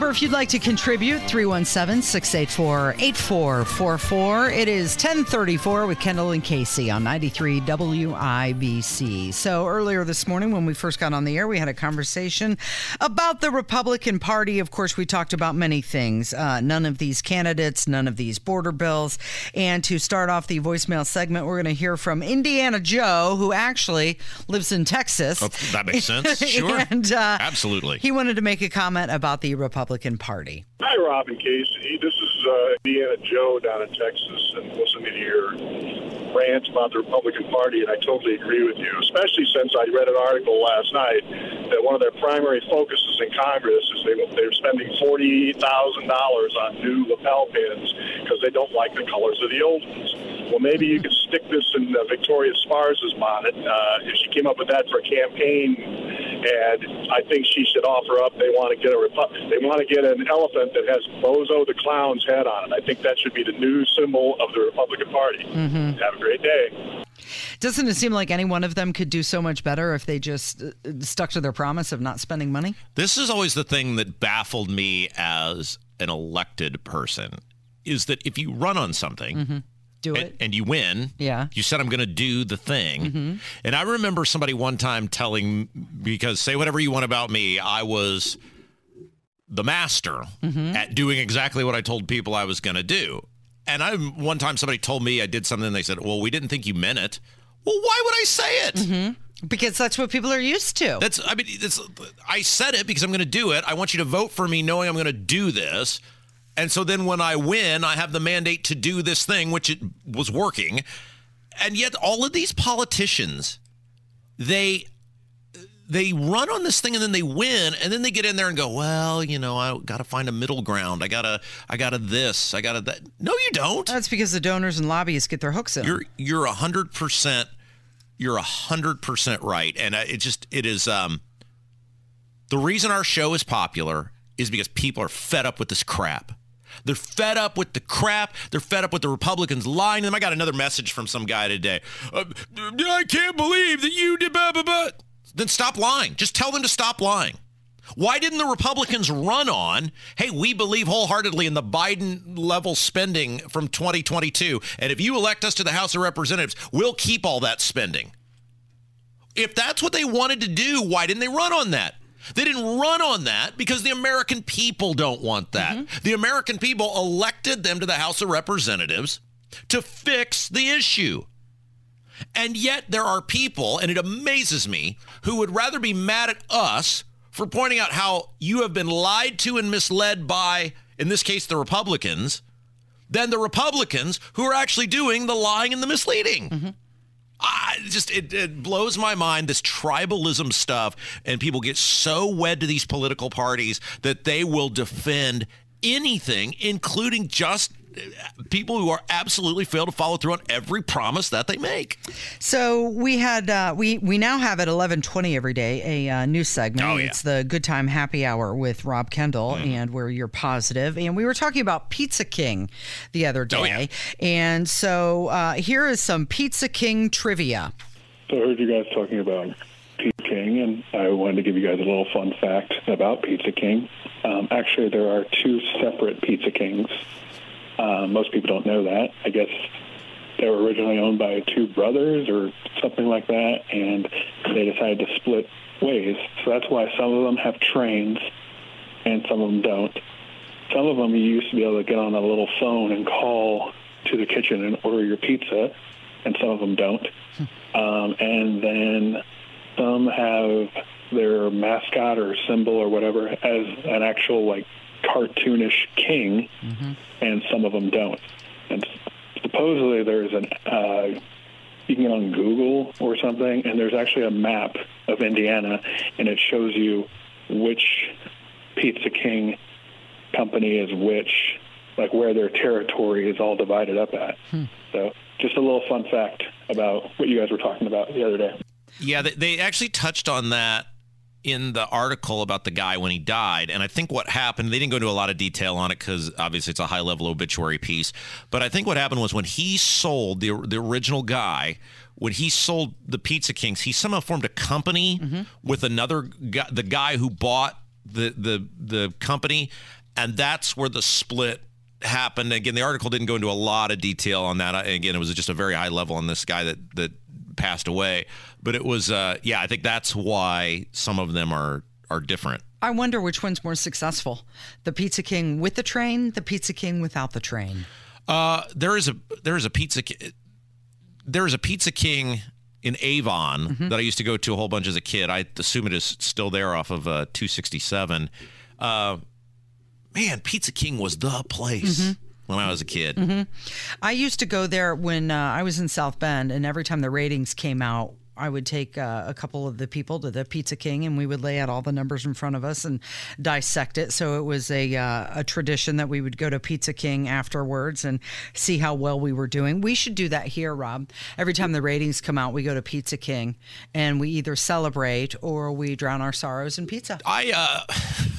Number if you'd like to contribute 317-684-8444 it is 1034 with kendall and casey on 93 wibc so earlier this morning when we first got on the air we had a conversation about the republican party. Of course we talked about many things uh, none of these candidates none of these border bills. And to start off the voicemail segment we're going to hear from indiana joe who actually lives in texas. Oh, that makes sense. Sure. And uh, absolutely. he wanted to make a comment about the republican Republican Party. Hi, Robin Casey. This is uh, Indiana Joe down in Texas, and listening to your rants about the Republican Party, and I totally agree with you, especially since I read an article last night that one of their primary focuses in Congress is they, they're spending $40,000 on new lapel pins because they don't like the colors of the old ones. Well, maybe you could stick this in uh, Victoria Spartz's bonnet uh, if she came up with that for a campaign and I think she should offer up. They want to get a they want to get an elephant that has Bozo the clown's head on it. I think that should be the new symbol of the Republican Party. Mm-hmm. Have a great day. Doesn't it seem like any one of them could do so much better if they just uh, stuck to their promise of not spending money? This is always the thing that baffled me as an elected person is that if you run on something, mm-hmm do it. And, and you win. Yeah. You said, I'm going to do the thing. Mm-hmm. And I remember somebody one time telling, because say whatever you want about me, I was the master mm-hmm. at doing exactly what I told people I was going to do. And I one time somebody told me I did something and they said, "Well, we didn't think you meant it." Well, why would I say it? Mm-hmm. Because that's what people are used to. That's I mean, that's I said it because I'm going to do it. I want you to vote for me knowing I'm going to do this. And so then when I win, I have the mandate to do this thing, which it was working. And yet all of these politicians, they they run on this thing and then they win and then they get in there and go well you know i gotta find a middle ground. I gotta i gotta this i gotta that. No you don't. That's because the donors and lobbyists get their hooks in. You're you're a hundred percent you're a hundred percent right. And it just it is um the reason our show is popular is because people are fed up with this crap they're fed up with the crap. They're fed up with the Republicans lying to them. I got another message from some guy today. Uh, I can't believe that you did blah, blah, blah. Then stop lying. Just tell them to stop lying. Why didn't the Republicans run on, hey, we believe wholeheartedly in the Biden level spending from 2022. And if you elect us to the House of Representatives, we'll keep all that spending. If that's what they wanted to do, why didn't they run on that? They didn't run on that because the American people don't want that. Mm-hmm. The American people elected them to the House of Representatives to fix the issue. And yet there are people, and it amazes me, who would rather be mad at us for pointing out how you have been lied to and misled by, in this case, the Republicans, than the Republicans who are actually doing the lying and the misleading. Mm-hmm. I just it, it blows my mind this tribalism stuff and people get so wed to these political parties that they will defend anything including just people who are absolutely fail to follow through on every promise that they make. So we had uh, we we now have at eleven twenty every day a uh, news segment. Oh, yeah. It's the Good Time Happy Hour with Rob Kendall, mm. and where you're positive. And we were talking about Pizza King the other day, oh, yeah. and so uh, here is some Pizza King trivia. So I heard you guys talking about Pizza King, and I wanted to give you guys a little fun fact about Pizza King. Um, actually, there are two separate Pizza Kings. Uh, most people don't know that. I guess they were originally owned by two brothers or something like that, and they decided to split ways. So that's why some of them have trains and some of them don't. Some of them you used to be able to get on a little phone and call to the kitchen and order your pizza, and some of them don't. Um, and then some have their mascot or symbol or whatever as an actual like cartoonish king, mm-hmm. and some of them don't. And supposedly there's an uh, you can get on Google or something, and there's actually a map of Indiana, and it shows you which Pizza King company is which, like where their territory is all divided up at. Hmm. So just a little fun fact about what you guys were talking about the other day. Yeah, they, they actually touched on that in the article about the guy when he died. And I think what happened, they didn't go into a lot of detail on it because obviously it's a high level obituary piece. But I think what happened was when he sold the, the original guy, when he sold the Pizza Kings, he somehow formed a company mm-hmm. with another guy, the guy who bought the, the, the company. And that's where the split happened. Again, the article didn't go into a lot of detail on that. Again, it was just a very high level on this guy that, that passed away. But it was, uh, yeah, I think that's why some of them are are different. I wonder which one's more successful: the Pizza King with the train, the Pizza King without the train. Uh, there is a there is a pizza there is a Pizza King in Avon mm-hmm. that I used to go to a whole bunch as a kid. I assume it is still there off of uh, 267. Uh, man, Pizza King was the place. Mm-hmm when I was a kid. Mm-hmm. I used to go there when uh, I was in South Bend, and every time the ratings came out, I would take uh, a couple of the people to the Pizza King, and we would lay out all the numbers in front of us and dissect it. So it was a uh, a tradition that we would go to Pizza King afterwards and see how well we were doing. We should do that here, Rob. Every time the ratings come out, we go to Pizza King, and we either celebrate or we drown our sorrows in pizza. I. Uh...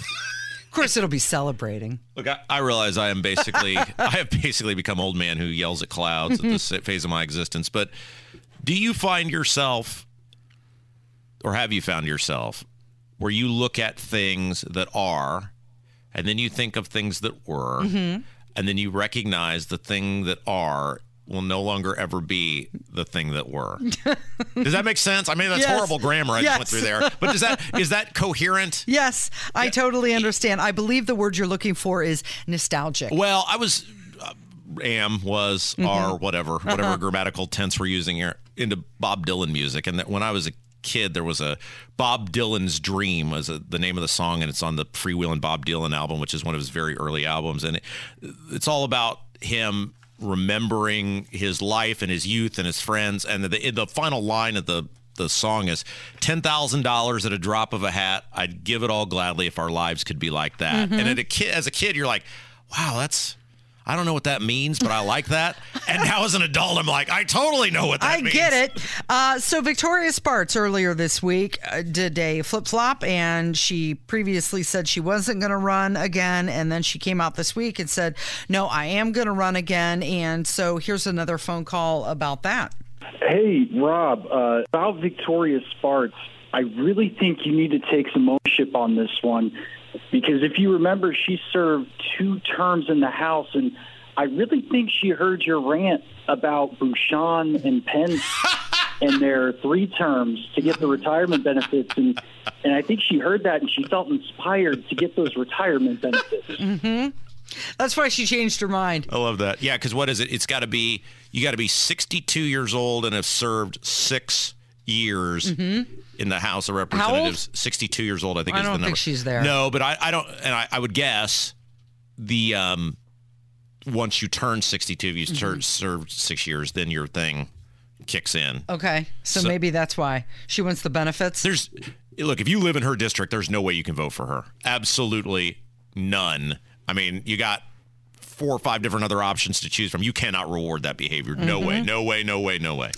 Of course, it'll be celebrating. Look, I, I realize I am basically, I have basically become old man who yells at clouds at this phase of my existence. But do you find yourself, or have you found yourself, where you look at things that are, and then you think of things that were, mm-hmm. and then you recognize the thing that are will no longer ever be the thing that were. does that make sense? I mean, that's yes. horrible grammar I yes. just went through there. But does that is that coherent? Yes, I yeah. totally understand. I believe the word you're looking for is nostalgic. Well, I was uh, am was mm-hmm. are whatever whatever uh-huh. grammatical tense we're using here into Bob Dylan music, and that when I was a kid, there was a Bob Dylan's Dream was a, the name of the song, and it's on the Freewheelin' Bob Dylan album, which is one of his very early albums, and it, it's all about him remembering his life and his youth and his friends. And the, the final line of the the song is ten thousand dollars at a drop of a hat. I'd give it all gladly if our lives could be like that. Mm-hmm. And a kid, as a kid, you're like, wow, that's I don't know what that means, but I like that. And now as an adult, I'm like, I totally know what that I means. I get it. Uh, so Victoria Spartz earlier this week uh, did a flip flop, and she previously said she wasn't going to run again, and then she came out this week and said, "No, I am going to run again." And so here's another phone call about that. Hey, Rob, uh, about Victoria Spartz, I really think you need to take some ownership on this one because if you remember, she served two terms in the House, and I really think she heard your rant about Bucshon and Pence and their three terms to get the retirement benefits, and and I think she heard that and she felt inspired to get those retirement benefits. Mm-hmm. That's why she changed her mind. I love that. Yeah, because what is it? It's got to be you got to be 62 years old and have served six years mm-hmm. in the House of Representatives. 62 years old, I think. I is the number. I think she's there. No, but I, I don't, and I, I, would guess the um, once you turn 62, you mm-hmm. served six years, then your thing kicks in. Okay, so, so maybe that's why she wants the benefits. There's look, if you live in her district, there's no way you can vote for her. Absolutely none. I mean, you got four or five different other options to choose from. You cannot reward that behavior. No mm-hmm. way, no way, no way, no way.